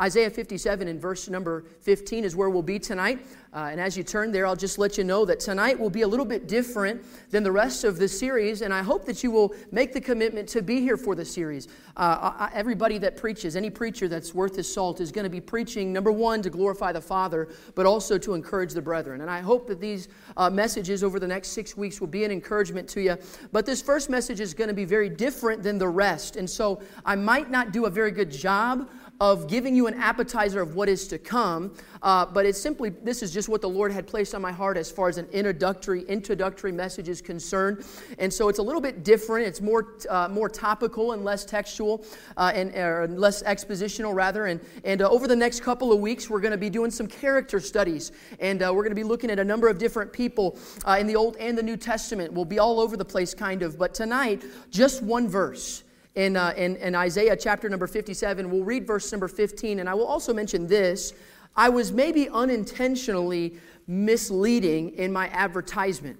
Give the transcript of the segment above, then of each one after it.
Isaiah 57 in verse number 15 is where we'll be tonight. Uh, and as you turn there, I'll just let you know that tonight will be a little bit different than the rest of the series. And I hope that you will make the commitment to be here for the series. Uh, I, everybody that preaches, any preacher that's worth his salt, is going to be preaching, number one, to glorify the Father, but also to encourage the brethren. And I hope that these uh, messages over the next six weeks will be an encouragement to you. But this first message is going to be very different than the rest. And so I might not do a very good job of giving you an appetizer of what is to come, uh, but it's simply this is just what the Lord had placed on my heart as far as an introductory introductory message is concerned, and so it's a little bit different. It's more uh, more topical and less textual uh, and or less expositional rather. And and uh, over the next couple of weeks, we're going to be doing some character studies, and uh, we're going to be looking at a number of different people uh, in the Old and the New Testament. We'll be all over the place, kind of, but tonight just one verse in, uh, in, in Isaiah chapter number 57. We'll read verse number 15, and I will also mention this. I was maybe unintentionally misleading in my advertisement.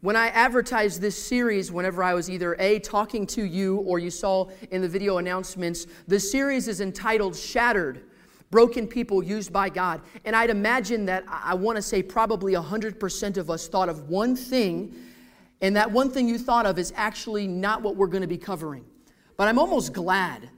When I advertised this series, whenever I was either A, talking to you, or you saw in the video announcements, the series is entitled Shattered Broken People Used by God. And I'd imagine that I want to say probably 100% of us thought of one thing and that one thing you thought of is actually not what we're going to be covering. But I'm almost glad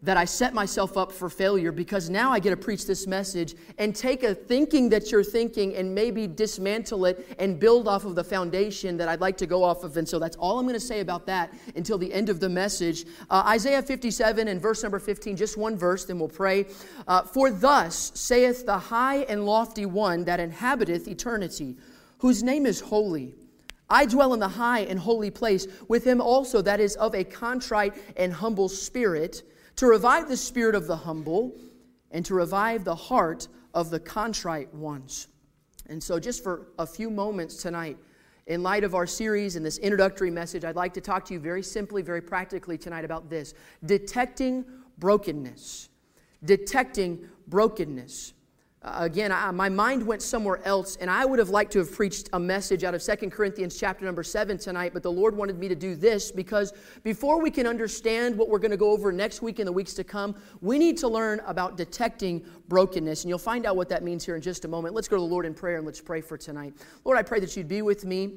that I set myself up for failure because now I get to preach this message and take a thinking that you're thinking and maybe dismantle it and build off of the foundation that I'd like to go off of. And so that's all I'm going to say about that until the end of the message. Uh, Isaiah 57 and verse number 15, just one verse, then we'll pray. Uh, For thus saith the high and lofty one that inhabiteth eternity, whose name is holy. I dwell in the high and holy place with him also that is of a contrite and humble spirit, to revive the spirit of the humble and to revive the heart of the contrite ones. And so, just for a few moments tonight, in light of our series and this introductory message, I'd like to talk to you very simply, very practically tonight about this detecting brokenness. Detecting brokenness. Again, I, my mind went somewhere else, and I would have liked to have preached a message out of Second Corinthians chapter number 7 tonight, but the Lord wanted me to do this because before we can understand what we're going to go over next week and the weeks to come, we need to learn about detecting brokenness. And you'll find out what that means here in just a moment. Let's go to the Lord in prayer and let's pray for tonight. Lord, I pray that you'd be with me.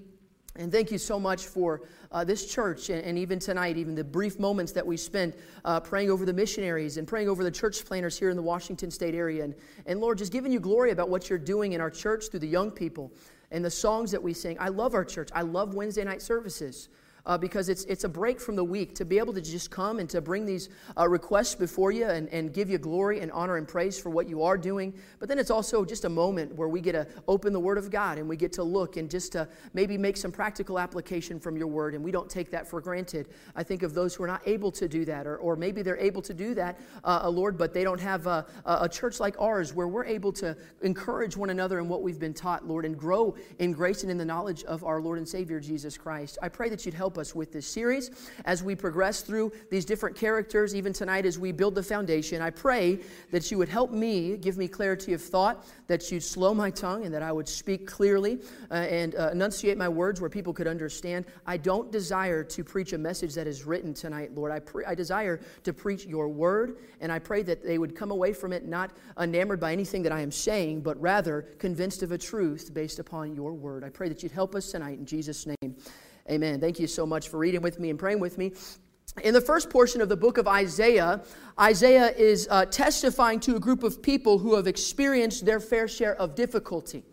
And thank you so much for uh, this church and, and, even tonight, even the brief moments that we spent uh, praying over the missionaries and praying over the church planters here in the Washington State area. And, and Lord, just giving you glory about what you're doing in our church through the young people and the songs that we sing. I love our church. I love Wednesday night services uh, because it's, it's a break from the week to be able to just come and to bring these uh, requests before you and, and give you glory and honor and praise for what you are doing. But then it's also just a moment where we get to open the Word of God and we get to look and just to maybe make some practical application from your Word. And we don't take that for granted. I think of those who are not able to do that, or, or maybe they're able to do that, uh, Lord, but they don't have a, a church like ours where we're able to encourage one another in what we've been taught, Lord, and grow in grace and in the knowledge of our Lord and Savior Jesus Christ. I pray that you'd help us with this series as we progress through these different characters, even tonight as we build the foundation. I pray that you would help me, give me clarity of thought, that you'd slow my tongue, and that I would speak clearly uh, and uh, enunciate my words where people could understand. I don't desire to preach a message that is written tonight, Lord. I, pre- I desire to preach your word, and I pray that they would come away from it not enamored by anything that I am saying, but rather convinced of a truth based upon your word. I pray that you'd help us tonight in Jesus' name. Amen. Thank you so much for reading with me and praying with me. In the first portion of the book of Isaiah, Isaiah is uh, testifying to a group of people who have experienced their fair share of difficulty.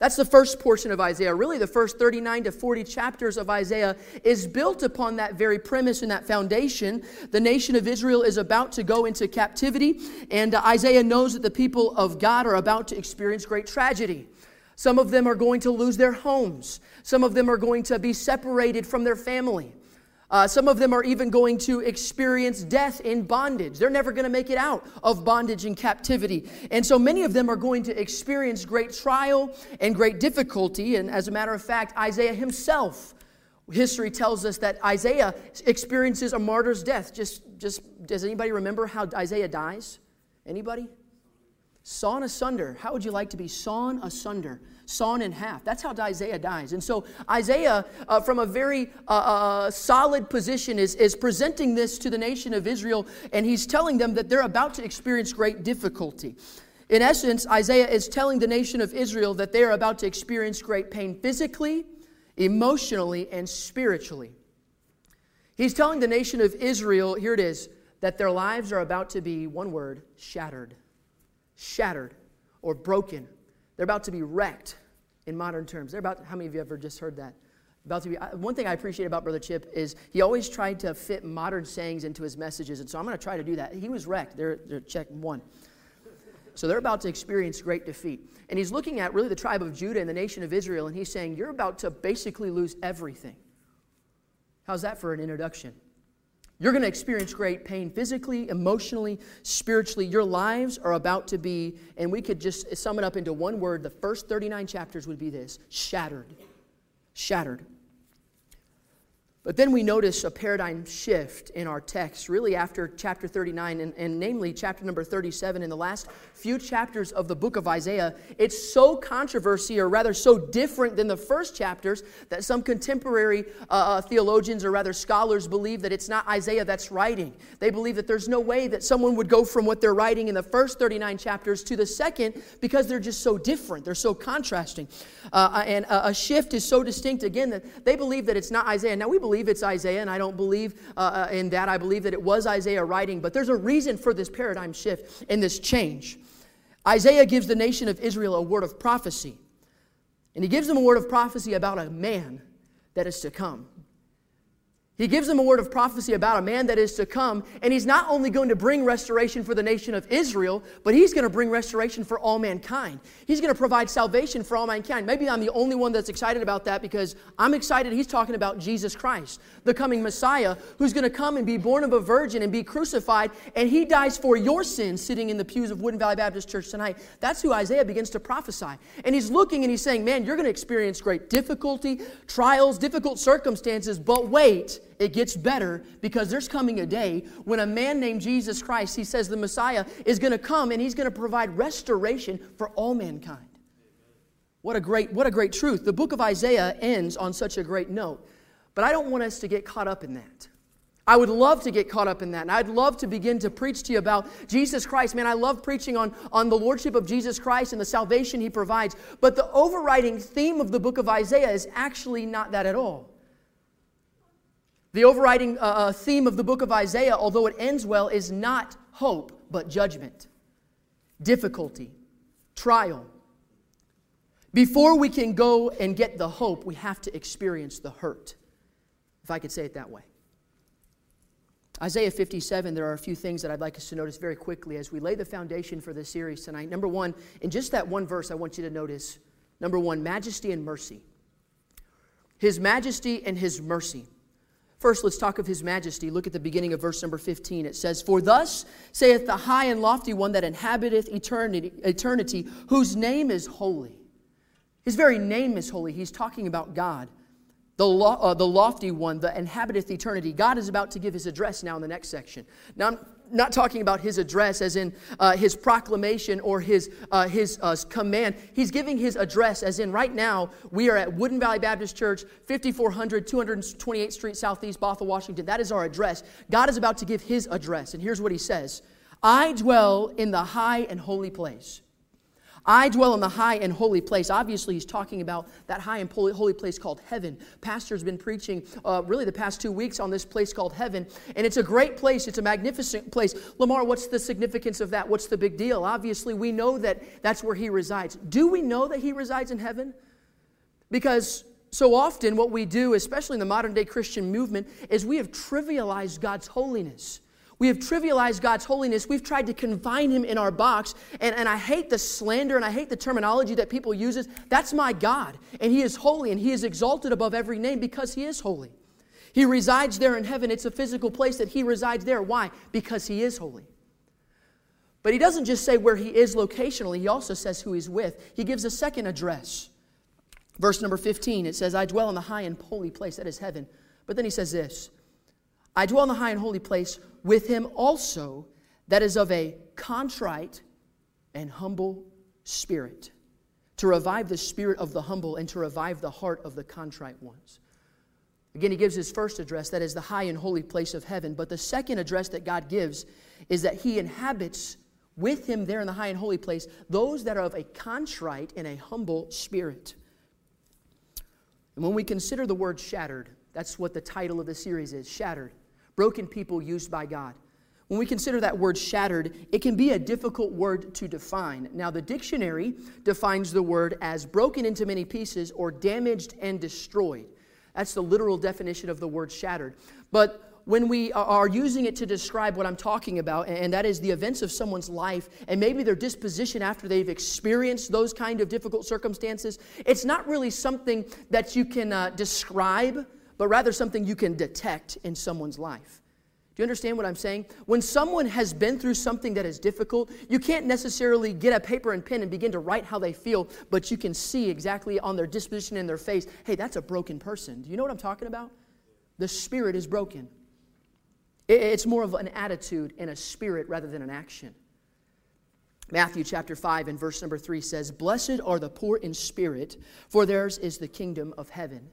That's the first portion of Isaiah. Really, the first 39 to 40 chapters of Isaiah is built upon that very premise and that foundation. The nation of Israel is about to go into captivity, and uh, Isaiah knows that the people of God are about to experience great tragedy. Some of them are going to lose their homes. Some of them are going to be separated from their family. Uh, some of them are even going to experience death in bondage. They're never going to make it out of bondage and captivity. And so many of them are going to experience great trial and great difficulty. And as a matter of fact, Isaiah himself, history tells us that Isaiah experiences a martyr's death. Just, just does anybody remember how Isaiah dies? Anybody? Sawn asunder. How would you like to be sawn asunder? Sawn in half. That's how Isaiah dies. And so Isaiah, uh, from a very uh, uh, solid position, is, is presenting this to the nation of Israel, and he's telling them that they're about to experience great difficulty. In essence, Isaiah is telling the nation of Israel that they are about to experience great pain physically, emotionally, and spiritually. He's telling the nation of Israel, here it is, that their lives are about to be, one word, shattered. Shattered or broken. They're about to be wrecked in modern terms. They're about, how many of you ever just heard that? About to be, one thing I appreciate about Brother Chip is he always tried to fit modern sayings into his messages, and so I'm going to try to do that. He was wrecked. They're, they're check one. So they're about to experience great defeat. And he's looking at really the tribe of Judah and the nation of Israel, and he's saying, You're about to basically lose everything. How's that for an introduction? You're going to experience great pain physically, emotionally, spiritually. Your lives are about to be, and we could just sum it up into one word. The first 39 chapters would be this shattered. Shattered. But then we notice a paradigm shift in our text, really after chapter 39, and, and, namely chapter number 37. In the last few chapters of the book of Isaiah, it's so controversy, or rather so different than the first chapters, that some contemporary uh, uh, theologians, or rather scholars, believe that it's not Isaiah that's writing. They believe that there's no way that someone would go from what they're writing in the first 39 chapters to the second because they're just so different, they're so contrasting. Uh, and a, a shift is so distinct, again, that they believe that it's not Isaiah. Now, we believe believe it's Isaiah, and I don't believe uh, uh, in that. I believe that it was Isaiah writing, but there's a reason for this paradigm shift and this change. Isaiah gives the nation of Israel a word of prophecy, and he gives them a word of prophecy about a man that is to come. He gives them a word of prophecy about a man that is to come, and he's not only going to bring restoration for the nation of Israel, but he's going to bring restoration for all mankind. He's going to provide salvation for all mankind. Maybe I'm the only one that's excited about that because I'm excited he's talking about Jesus Christ, the coming Messiah, who's going to come and be born of a virgin and be crucified, and he dies for your sins sitting in the pews of Woodin Valley Baptist Church tonight. That's who Isaiah begins to prophesy. And he's looking and he's saying, Man, you're going to experience great difficulty, trials, difficult circumstances, but wait it gets better because there's coming a day when a man named Jesus Christ, he says the Messiah, is going to come and he's going to provide restoration for all mankind. What a great, what a great truth. The book of Isaiah ends on such a great note. But I don't want us to get caught up in that. I would love to get caught up in that. And I'd love to begin to preach to you about Jesus Christ. Man, I love preaching on, on the Lordship of Jesus Christ and the salvation He provides. But the overriding theme of the book of Isaiah is actually not that at all. The overriding uh, uh, theme of the book of Isaiah, although it ends well, is not hope, but judgment, difficulty, trial. Before we can go and get the hope, we have to experience the hurt, if I could say it that way. Isaiah 57, there are a few things that I'd like us to notice very quickly as we lay the foundation for this series tonight. Number one, in just that one verse, I want you to notice number one, majesty and mercy. His majesty and his mercy. First, let's talk of his majesty. Look at the beginning of verse number 15. It says, For thus saith the high and lofty one that inhabiteth eternity, eternity, whose name is holy. His very name is holy. He's talking about God, the, lo- uh, the lofty one that inhabiteth eternity. God is about to give his address now in the next section. Now, I'm not talking about his address as in uh, his proclamation or his, uh, his uh, command. He's giving his address as in right now we are at Woodin Valley Baptist Church, 5400 228th Street Southeast, Bothell, Washington. That is our address. God is about to give his address. And here's what he says I dwell in the high and holy place. I dwell in the high and holy place. Obviously, he's talking about that high and holy place called heaven. Pastor's been preaching uh, really the past two weeks on this place called heaven, and it's a great place. It's a magnificent place. Lamar, what's the significance of that? What's the big deal? Obviously, we know that that's where he resides. Do we know that he resides in heaven? Because so often, what we do, especially in the modern day Christian movement, is we have trivialized God's holiness. We have trivialized God's holiness. We've tried to confine him in our box. And, and I hate the slander and I hate the terminology that people use. That's my God. And he is holy and he is exalted above every name because he is holy. He resides there in heaven. It's a physical place that he resides there. Why? Because he is holy. But he doesn't just say where he is locationally, he also says who he's with. He gives a second address. Verse number 15, it says, I dwell in the high and holy place, that is heaven. But then he says this I dwell in the high and holy place with him also that is of a contrite and humble spirit, to revive the spirit of the humble and to revive the heart of the contrite ones. Again, he gives his first address, that is the high and holy place of heaven. But the second address that God gives is that he inhabits with him there in the high and holy place those that are of a contrite and a humble spirit. And when we consider the word shattered, that's what the title of the series is shattered. Broken people used by God. When we consider that word shattered, it can be a difficult word to define. Now, the dictionary defines the word as broken into many pieces or damaged and destroyed. That's the literal definition of the word shattered. But when we are using it to describe what I'm talking about, and that is the events of someone's life and maybe their disposition after they've experienced those kind of difficult circumstances, it's not really something that you can uh, describe, but rather something you can detect in someone's life. Do you understand what I'm saying? When someone has been through something that is difficult, you can't necessarily get a paper and pen and begin to write how they feel, but you can see exactly on their disposition in their face hey, that's a broken person. Do you know what I'm talking about? The spirit is broken. It's more of an attitude and a spirit rather than an action. Matthew chapter 5 and verse number 3 says, Blessed are the poor in spirit, for theirs is the kingdom of heaven.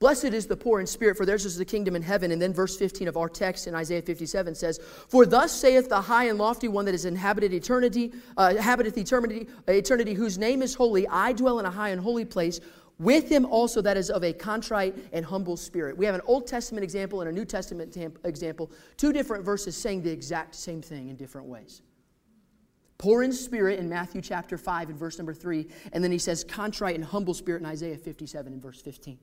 Blessed is the poor in spirit, for theirs is the kingdom in heaven. And then verse 15 of our text in Isaiah 57 says, For thus saith the high and lofty one that is inhabited eternity, uh, inhabiteth eternity, eternity, whose name is holy. I dwell in a high and holy place with him also that is of a contrite and humble spirit. We have an Old Testament example and a New Testament example, two different verses saying the exact same thing in different ways. Poor in spirit in Matthew chapter 5 and verse number 3, and then he says contrite and humble spirit in Isaiah 57 and verse 15.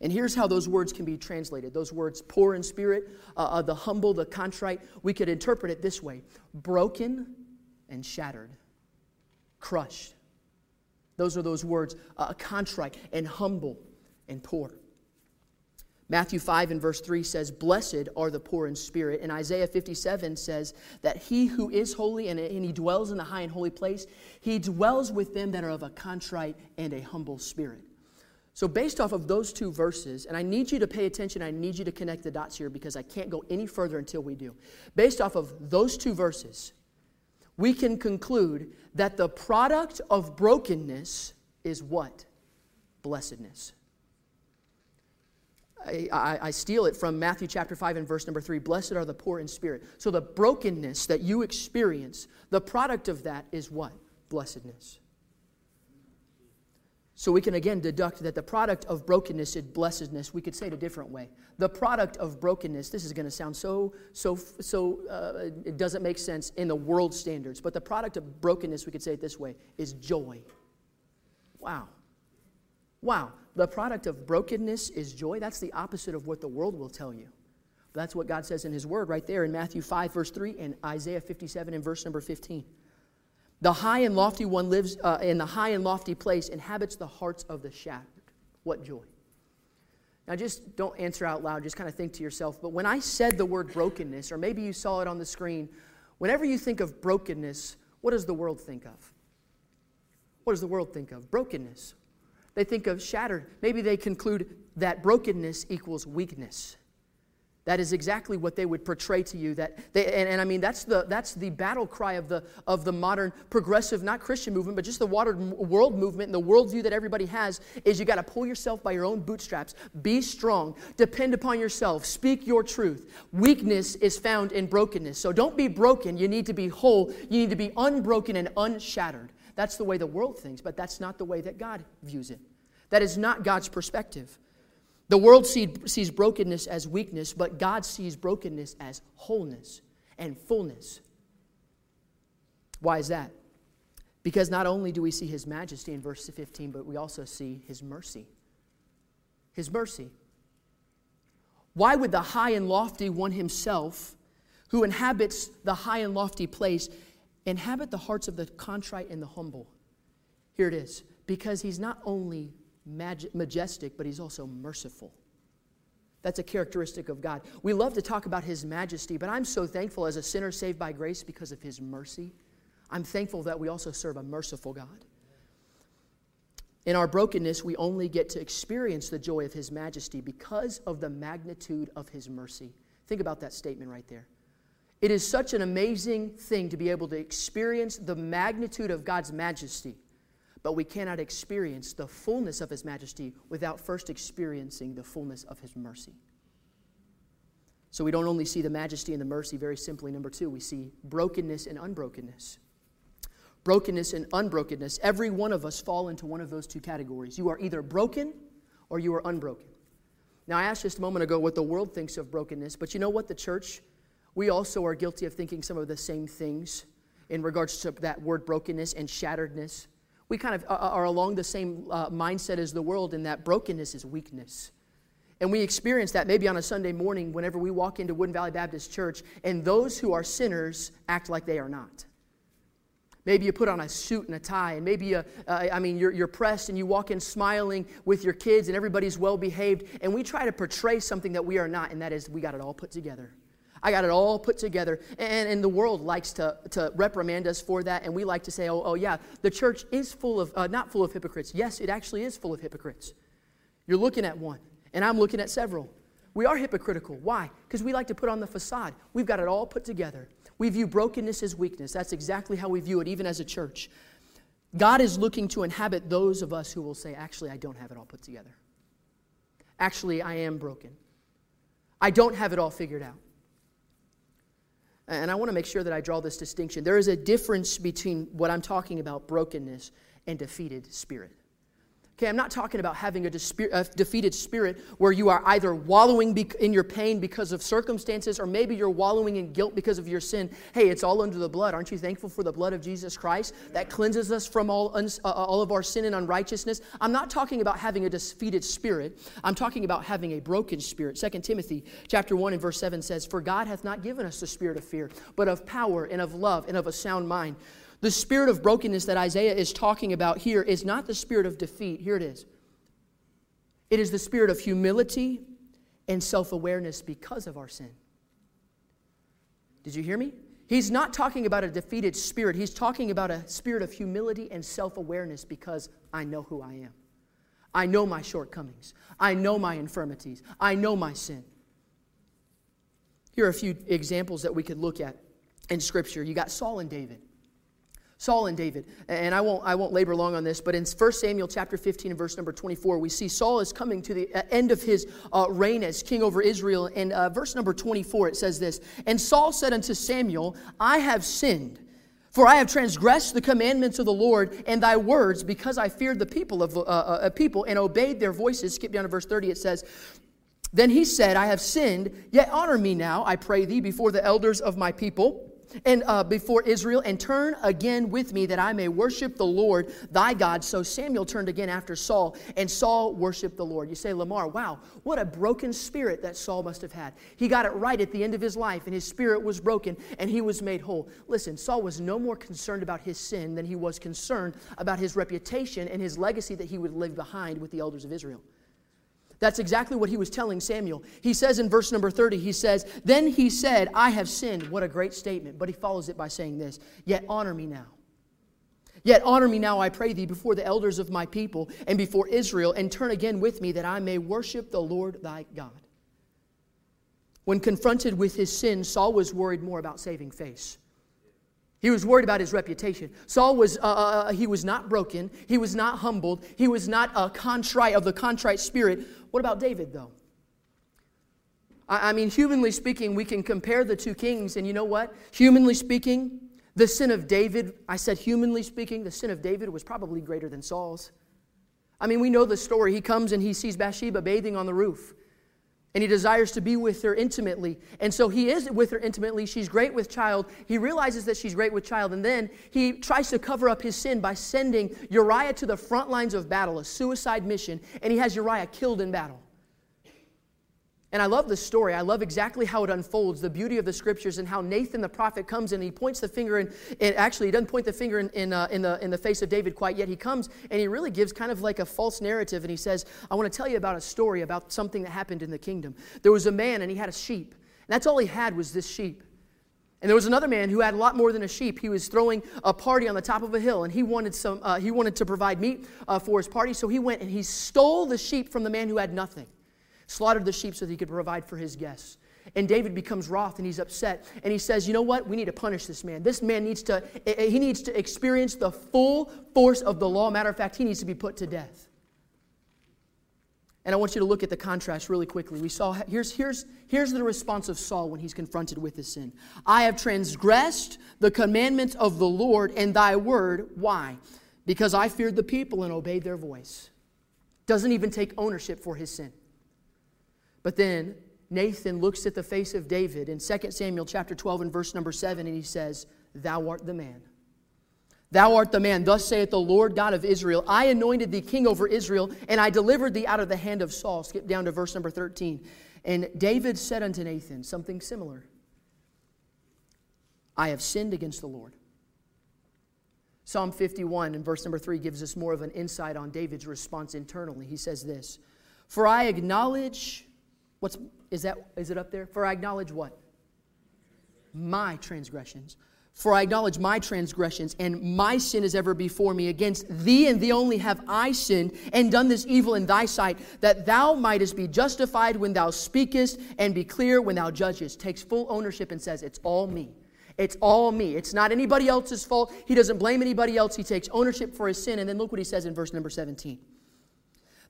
And here's how those words can be translated. Those words, poor in spirit, uh, uh, the humble, the contrite, we could interpret it this way broken and shattered, crushed those are those words uh, contrite and humble and poor. Matthew 5 and verse 3 says, Blessed are the poor in spirit. And Isaiah 57 says that he who is holy and, and he dwells in the high and holy place, he dwells with them that are of a contrite and a humble spirit. So, based off of those two verses, and I need you to pay attention, I need you to connect the dots here because I can't go any further until we do. Based off of those two verses, we can conclude that the product of brokenness is what? Blessedness. I, I, I, steal it from Matthew chapter 5 and verse number 3. Blessed are the poor in spirit. So, the brokenness that you experience, the product of that is what? Blessedness. So we can again deduct that the product of brokenness is blessedness. We could say it a different way. The product of brokenness, this is going to sound so, so, so, uh, it doesn't make sense in the world standards, but the product of brokenness, we could say it this way, is joy. Wow. Wow. The product of brokenness is joy. That's the opposite of what the world will tell you. That's what God says in His Word right there in Matthew 5, verse 3, and Isaiah 57 and verse number 15. The high and lofty one lives uh, in the high and lofty place, inhabits the hearts of the shattered. What joy. Now, just don't answer out loud, just kind of think to yourself. But when I said the word brokenness, or maybe you saw it on the screen, whenever you think of brokenness, what does the world think of? What does the world think of? Brokenness. They think of shattered. Maybe they conclude that brokenness equals weakness. That is exactly what they would portray to you. That they, and, and, I mean, that's the, that's the battle cry of the, of the modern progressive, not Christian movement, but just the watered world movement and the worldview that everybody has is you got to pull yourself by your own bootstraps. Be strong. Depend upon yourself. Speak your truth. Weakness is found in brokenness. So don't be broken. You need to be whole. You need to be unbroken and unshattered. That's the way the world thinks, but that's not the way that God views it. That is not God's perspective. The world sees brokenness as weakness, but God sees brokenness as wholeness and fullness. Why is that? Because not only do we see his majesty in verse 15, but we also see his mercy. His mercy. Why would the high and lofty one himself, who inhabits the high and lofty place, inhabit the hearts of the contrite and the humble? Here it is. Because he's not only majestic, but he's also merciful. That's a characteristic of God. We love to talk about his majesty, but I'm so thankful as a sinner saved by grace because of his mercy. I'm thankful that we also serve a merciful God. In our brokenness, we only get to experience the joy of his majesty because of the magnitude of his mercy. Think about that statement right there. It is such an amazing thing to be able to experience the magnitude of God's majesty, but we cannot experience the fullness of His majesty without first experiencing the fullness of His mercy. So we don't only see the majesty and the mercy, very simply, number two, we see brokenness and unbrokenness. Brokenness and unbrokenness. Every one of us fall into one of those two categories. You are either broken or you are unbroken. Now, I asked just a moment ago what the world thinks of brokenness, but you know what? The church, we also are guilty of thinking some of the same things in regards to that word brokenness and shatteredness. We kind of are along the same uh, mindset as the world in that brokenness is weakness. And we experience that maybe on a Sunday morning whenever we walk into Woodin Valley Baptist Church, and those who are sinners act like they are not. Maybe you put on a suit and a tie, and maybe, you, uh, I mean, you're, you're pressed and you walk in smiling with your kids, and everybody's well behaved, and we try to portray something that we are not, and that is we got it all put together. I got it all put together. And, and the world likes to, to reprimand us for that, and we like to say, oh, oh yeah, the church is full of, uh, not full of hypocrites. Yes, it actually is full of hypocrites. You're looking at one, and I'm looking at several. We are hypocritical. Why? Because we like to put on the facade. We've got it all put together. We view brokenness as weakness. That's exactly how we view it, even as a church. God is looking to inhabit those of us who will say, Actually, I don't have it all put together. Actually, I am broken. I don't have it all figured out. And I want to make sure that I draw this distinction. There is a difference between what I'm talking about, brokenness, and defeated spirit. Okay, I'm not talking about having a, a, defeated spirit where you are either wallowing in your pain because of circumstances or maybe you're wallowing in guilt because of your sin. Hey, it's all under the blood. Aren't you thankful for the blood of Jesus Christ that cleanses us from all, uh, all of our sin and unrighteousness? I'm not talking about having a defeated spirit. I'm talking about having a broken spirit. 2 Timothy chapter 1 and verse 7 says, For God hath not given us the spirit of fear, but of power and of love and of a sound mind. The spirit of brokenness that Isaiah is talking about here is not the spirit of defeat. Here it is it is the spirit of humility and self awareness because of our sin. Did you hear me? He's not talking about a defeated spirit. He's talking about a spirit of humility and self awareness because I know who I am. I know my shortcomings. I know my infirmities. I know my sin. Here are a few examples that we could look at in Scripture. You got Saul and David. Saul and David. And I won't, I won't labor long on this, but in 1 Samuel chapter 15 and verse number 24, we see Saul is coming to the uh, end of his uh, reign as king over Israel. And uh, verse number 24, it says this And Saul said unto Samuel, I have sinned. For I have transgressed the commandments of the Lord and thy words because I feared the people of uh, uh, people and obeyed their voices. Skip down to verse 30. It says, Then he said, I have sinned, yet honor me now, I pray thee, before the elders of my people and uh, before Israel, and turn again with me that I may worship the Lord thy God. So Samuel turned again after Saul, and Saul worshiped the Lord. You say, Lamar, wow, what a broken spirit that Saul must have had. He got it right at the end of his life, and his spirit was broken, and he was made whole. Listen, Saul was no more concerned about his sin than he was concerned about his reputation and his legacy that he would leave behind with the elders of Israel. That's exactly what he was telling Samuel. He says in verse number 30, he says, Then he said, I have sinned. What a great statement. But he follows it by saying this Yet honor me now. Yet honor me now, I pray thee, before the elders of my people and before Israel, and turn again with me that I may worship the Lord thy God. When confronted with his sin, Saul was worried more about saving face. He was worried about his reputation. Saul was, uh, uh, uh he was not broken. He was not humbled. He was not a contrite of the contrite spirit. What about David, though? I, I mean, humanly speaking, we can compare the two kings, and you know what? Humanly speaking, the sin of David, I said humanly speaking, the sin of David was probably greater than Saul's. I mean, we know the story. He comes and he sees Bathsheba bathing on the roof and he desires to be with her intimately. And so he is with her intimately. She's great with child. He realizes that she's great with child, and then he tries to cover up his sin by sending Uriah to the front lines of battle, a suicide mission, and he has Uriah killed in battle. And I love the story. I love exactly how it unfolds, the beauty of the scriptures, and how Nathan the prophet comes and he points the finger, and actually, he doesn't point the finger in, in, uh, in, the, in the face of David quite yet. He comes and he really gives kind of like a false narrative, and he says, I want to tell you about a story about something that happened in the kingdom. There was a man, and he had a sheep. And that's all he had was this sheep. And there was another man who had a lot more than a sheep. He was throwing a party on the top of a hill, and he wanted, some, uh, he wanted to provide meat uh, for his party. So he went and he stole the sheep from the man who had nothing slaughtered the sheep so that he could provide for his guests. And David becomes wroth and he's upset. And he says, You know what? We need to punish this man. This man needs to, eh, eh, he needs to experience the full force of the law. Matter of fact, he needs to be put to death. And I want you to look at the contrast really quickly. We saw here's, here's, here's the response of Saul when he's confronted with his sin. I have transgressed the commandments of the Lord and thy word. Why? Because I feared the people and obeyed their voice. Doesn't even take ownership for his sin. But then Nathan looks at the face of David in 2 Samuel chapter 12 and verse number 7 and he says, Thou art the man. Thou art the man. Thus saith the Lord God of Israel I anointed thee king over Israel, and I delivered thee out of the hand of Saul. Skip down to verse number 13. And David said unto Nathan something similar I have sinned against the Lord. Psalm 51 and verse number 3 gives us more of an insight on David's response internally. He says this For I acknowledge, what's, is, that, is it up there? For I acknowledge what? My transgressions. For I acknowledge my transgressions, and my sin is ever before me. Against thee and thee only have I sinned, and done this evil in thy sight, that thou mightest be justified when thou speakest, and be clear when thou judgest. Takes full ownership and says, It's all me. It's all me. It's not anybody else's fault. He doesn't blame anybody else. He takes ownership for his sin. And then look what he says in verse number 17.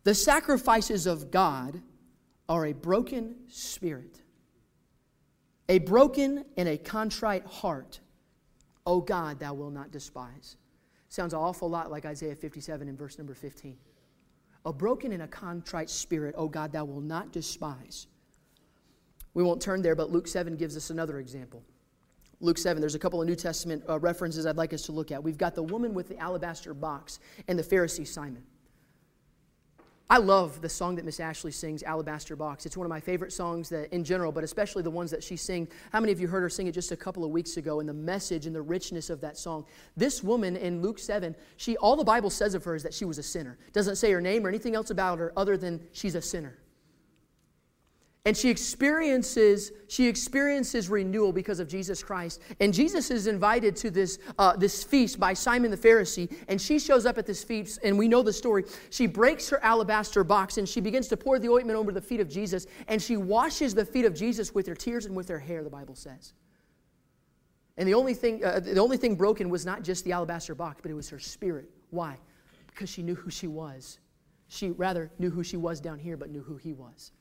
The sacrifices of God are a broken spirit, a broken and a contrite heart O God, thou wilt not despise. Sounds an awful lot like Isaiah 57 in verse number 15. A broken and a contrite spirit, O God, thou wilt not despise. We won't turn there, but Luke 7 gives us another example. Luke 7, there's a couple of New Testament uh, references I'd like us to look at. We've got the woman with the alabaster box and the Pharisee Simon. I love the song that Miss Ashley sings, Alabaster Box. It's one of my favorite songs that, in general, but especially the ones that she sings. How many of you heard her sing it just a couple of weeks ago and the message and the richness of that song? This woman in Luke 7, she, all the Bible says of her is that she was a sinner. Doesn't say her name or anything else about her other than she's a sinner and she experiences she experiences renewal because of jesus christ. And jesus is invited to this uh, this feast by simon the pharisee and she shows up at this feast and we know the story. She breaks her alabaster box and she begins to pour the ointment over the feet of jesus and she washes the feet of jesus with her tears and with her hair the bible says. And the only thing uh, the only thing broken was not just the alabaster box but it was her spirit. Why? Because she knew who she was. She rather knew who she was down here but knew who he was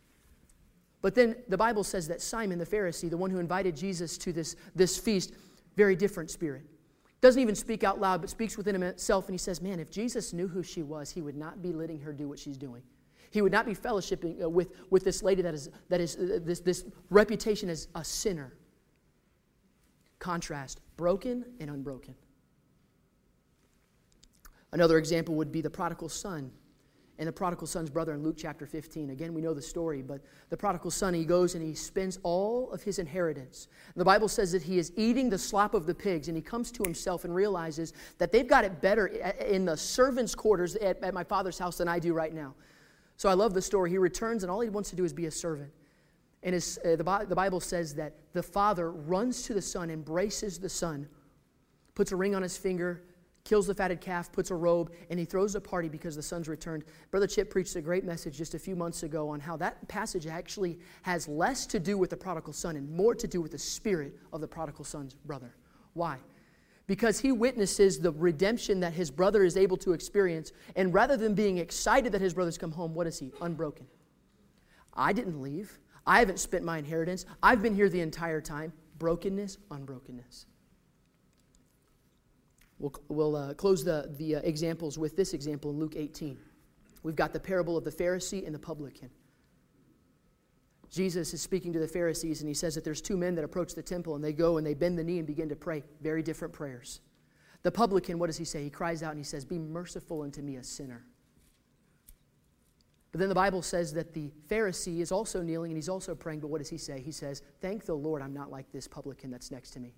but then the Bible says that Simon the Pharisee, the one who invited Jesus to this, this feast, very different spirit. Doesn't even speak out loud, but speaks within himself, and he says, Man, if Jesus knew who she was, he would not be letting her do what she's doing. He would not be fellowshipping uh, with, with this lady that is, that is uh, this, this reputation as a sinner. Contrast broken and unbroken. Another example would be the prodigal son and the prodigal son's brother in Luke chapter 15. Again, we know the story, but the prodigal son, he goes and he spends all of his inheritance. The Bible says that he is eating the slop of the pigs, and he comes to himself and realizes that they've got it better in the servants' quarters at, at my father's house than I do right now. So I love the story. He returns, and all he wants to do is be a servant. And his, uh, the, the Bible says that the father runs to the son, embraces the son, puts a ring on his finger, kills the fatted calf, puts a robe, and he throws a party because the son's returned. Brother Chip preached a great message just a few months ago on how that passage actually has less to do with the prodigal son and more to do with the spirit of the prodigal son's brother. Why? Because he witnesses the redemption that his brother is able to experience, and rather than being excited that his brother's come home, what is he? Unbroken. I didn't leave. I haven't spent my inheritance. I've been here the entire time. Brokenness, unbrokenness. We'll, we'll uh, close the, the uh, examples with this example in Luke 18. We've got the parable of the Pharisee and the publican. Jesus is speaking to the Pharisees, and he says that there's two men that approach the temple, and they go and they bend the knee and begin to pray very different prayers. The publican, what does he say? He cries out and he says, Be merciful unto me, a sinner. But then the Bible says that the Pharisee is also kneeling and he's also praying, but what does he say? He says, Thank the Lord I'm not like this publican that's next to me.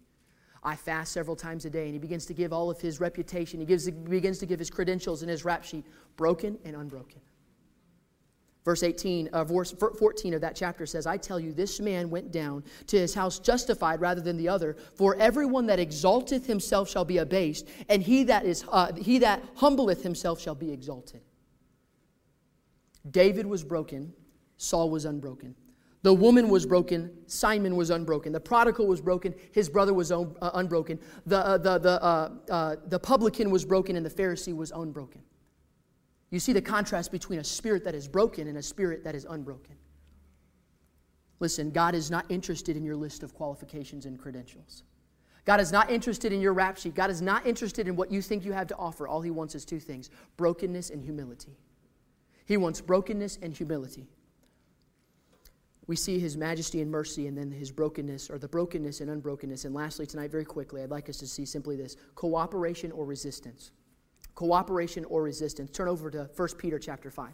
I fast several times a day. And he begins to give all of his reputation. He, gives, he begins to give his credentials and his rap sheet, broken and unbroken. Verse 18, uh, verse 14 of that chapter says, I tell you, this man went down to his house justified rather than the other. For everyone that exalteth himself shall be abased, and he that, is, uh, he that humbleth himself shall be exalted. David was broken, Saul was unbroken. The woman was broken. Simon was unbroken. The prodigal was broken. His brother was un- uh, unbroken. The, uh, the, the, uh, uh, the publican was broken, and the Pharisee was unbroken. You see the contrast between a spirit that is broken and a spirit that is unbroken. Listen, God is not interested in your list of qualifications and credentials. God is not interested in your rap sheet. God is not interested in what you think you have to offer. All He wants is two things brokenness and humility. He wants brokenness and humility. We see His majesty and mercy, and then His brokenness, or the brokenness and unbrokenness. And lastly, tonight, very quickly, I'd like us to see simply this cooperation or resistance. Cooperation or resistance. Turn over to 1 Peter chapter 5.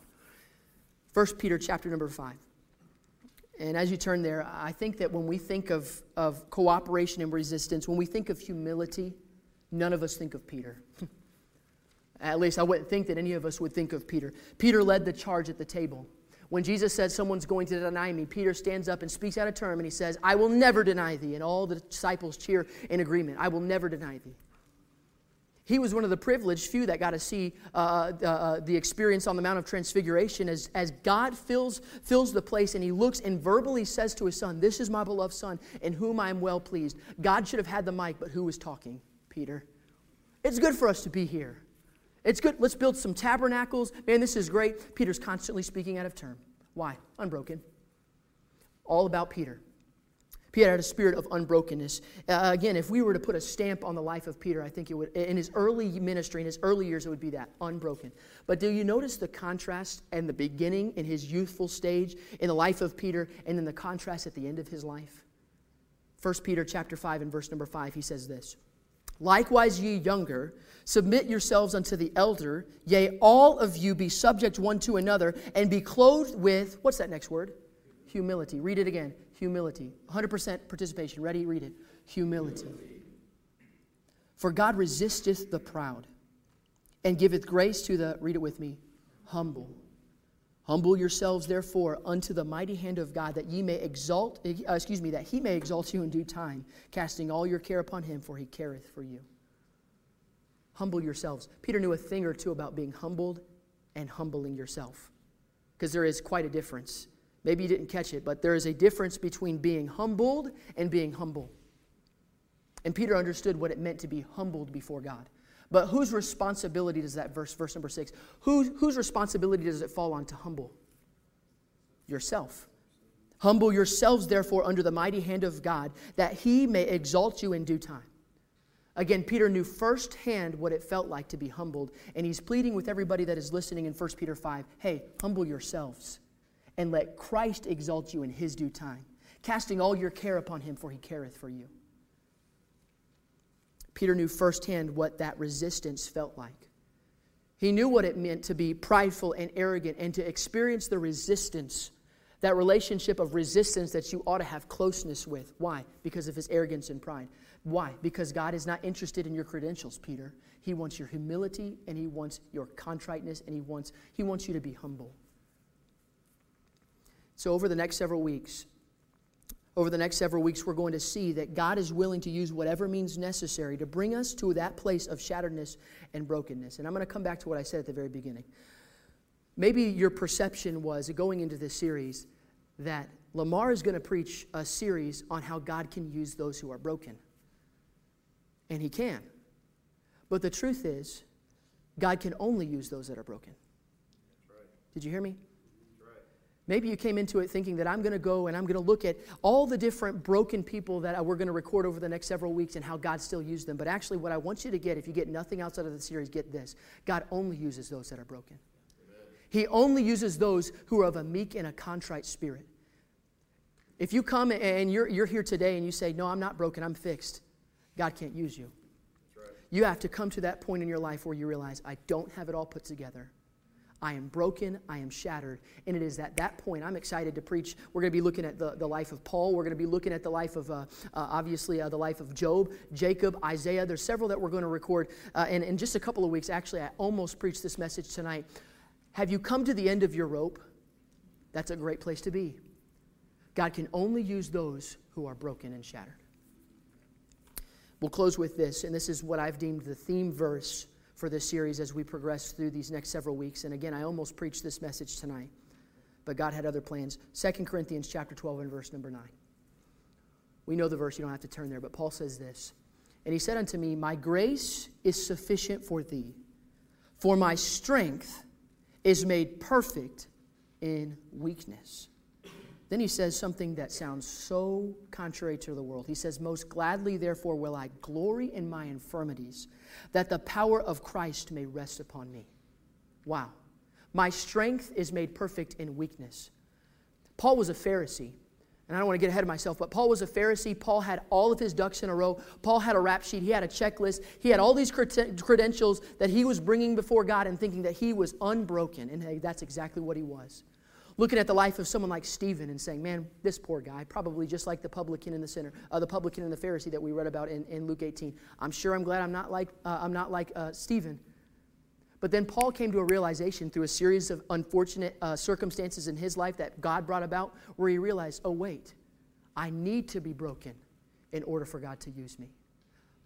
1 Peter chapter number 5. And as you turn there, I think that when we think of, of cooperation and resistance, when we think of humility, none of us think of Peter. at least I wouldn't think that any of us would think of Peter. Peter led the charge at the table. When Jesus said, Someone's going to deny me, Peter stands up and speaks out a term and he says, I will never deny thee. And all the disciples cheer in agreement. I will never deny thee. He was one of the privileged few that got to see uh, uh, uh, the experience on the Mount of Transfiguration as, as God fills, fills the place and he looks and verbally says to his son, This is my beloved son in whom I am well pleased. God should have had the mic, but who was talking? Peter. It's good for us to be here. It's good. Let's build some tabernacles. Man, this is great. Peter's constantly speaking out of turn. Why? Unbroken. All about Peter. Peter had a spirit of unbrokenness. Uh, again, if we were to put a stamp on the life of Peter, I think it would, in his early ministry, in his early years, it would be that unbroken. But do you notice the contrast and the beginning in his youthful stage in the life of Peter and then the contrast at the end of his life? 1 Peter chapter 5 and verse number 5, he says this Likewise, ye younger, submit yourselves unto the elder, yea, all of you be subject one to another, and be clothed with, what's that next word? Humility. Read it again humility. 100% participation. Ready? Read it. Humility. For God resisteth the proud and giveth grace to the, read it with me, humble. Humble yourselves, therefore, unto the mighty hand of God, that ye may exalt, uh, excuse me, that he may exalt you in due time, casting all your care upon him, for he careth for you. Humble yourselves. Peter knew a thing or two about being humbled and humbling yourself, because there is quite a difference. Maybe you didn't catch it, but there is a difference between being humbled and being humble. And Peter understood what it meant to be humbled before God. But whose responsibility does that verse, verse number six, whose, whose responsibility does it fall on to humble? Yourself. Humble yourselves, therefore, under the mighty hand of God, that he may exalt you in due time. Again, Peter knew firsthand what it felt like to be humbled, and he's pleading with everybody that is listening in 1 Peter 5 hey, humble yourselves and let Christ exalt you in his due time, casting all your care upon him, for he careth for you. Peter knew firsthand what that resistance felt like. He knew what it meant to be prideful and arrogant and to experience the resistance, that relationship of resistance that you ought to have closeness with. Why? Because of his arrogance and pride. Why? Because God is not interested in your credentials, Peter. He wants your humility and he wants your contriteness and he wants, he wants you to be humble. So, over the next several weeks, over the next several weeks, we're going to see that God is willing to use whatever means necessary to bring us to that place of shatteredness and brokenness. And I'm going to come back to what I said at the very beginning. Maybe your perception was going into this series that Lamar is going to preach a series on how God can use those who are broken. And he can. But the truth is, God can only use those that are broken. Right. Did you hear me? Maybe you came into it thinking that I'm going to go and I'm going to look at all the different broken people that we're going to record over the next several weeks and how God still used them. But actually, what I want you to get, if you get nothing outside of the series, get this God only uses those that are broken. Amen. He only uses those who are of a meek and a contrite spirit. If you come and you're, you're here today and you say, No, I'm not broken, I'm fixed, God can't use you. Right. You have to come to that point in your life where you realize, I don't have it all put together. I am broken, I am shattered. And it is at that point I'm excited to preach. We're going to be looking at the, the life of Paul. We're going to be looking at the life of, uh, uh, obviously, uh, the life of Job, Jacob, Isaiah. There's several that we're going to record. Uh, and in just a couple of weeks, actually, I almost preached this message tonight. Have you come to the end of your rope? That's a great place to be. God can only use those who are broken and shattered. We'll close with this, and this is what I've deemed the theme verse for this series as we progress through these next several weeks. And again, I almost preached this message tonight. but God had other plans. 2 Corinthians chapter 12 and verse number 9. We know the verse, you don't have to turn there, but Paul says this. And he said unto me, My grace is sufficient for thee, for my strength is made perfect in weakness. Then he says something that sounds so contrary to the world. He says, Most gladly, therefore, will I glory in my infirmities, that the power of Christ may rest upon me. Wow. My strength is made perfect in weakness. Paul was a Pharisee. And I don't want to get ahead of myself, but Paul was a Pharisee. Paul had all of his ducks in a row. Paul had a rap sheet. He had a checklist. He had all these credentials that he was bringing before God and thinking that he was unbroken. And hey, that's exactly what he was. Looking at the life of someone like Stephen and saying, man, this poor guy, probably just like the publican in the center, uh, the publican and the Pharisee that we read about in, in Luke 18. I'm sure I'm glad I'm not like, uh, I'm not like uh, Stephen. But then Paul came to a realization through a series of unfortunate uh, circumstances in his life that God brought about where he realized, oh, wait, I need to be broken in order for God to use me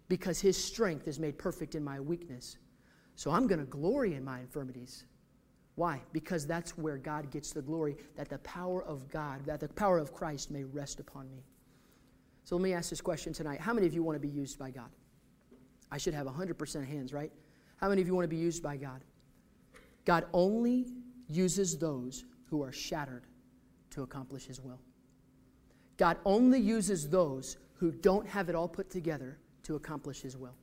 because his strength is made perfect in my weakness. So I'm going to glory in my infirmities. Why? Because that's where God gets the glory, that the power of God, that the power of Christ may rest upon me. So let me ask this question tonight. How many of you want to be used by God? I should have 100% hands, right? How many of you want to be used by God? God only uses those who are shattered to accomplish His will. God only uses those who don't have it all put together to accomplish His will.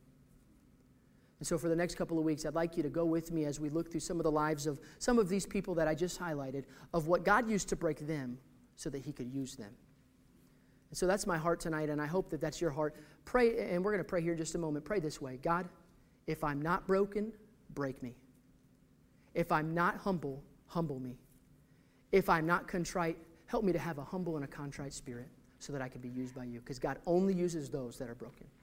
And so, for the next couple of weeks, I'd like you to go with me as we look through some of the lives of some of these people that I just highlighted, of what God used to break them so that He could use them. And so, that's my heart tonight, and I hope that that's your heart. Pray, and we're going to pray here just a moment. Pray this way God, if I'm not broken, break me. If I'm not humble, humble me. If I'm not contrite, help me to have a humble and a contrite spirit so that I can be used by you. Because God only uses those that are broken.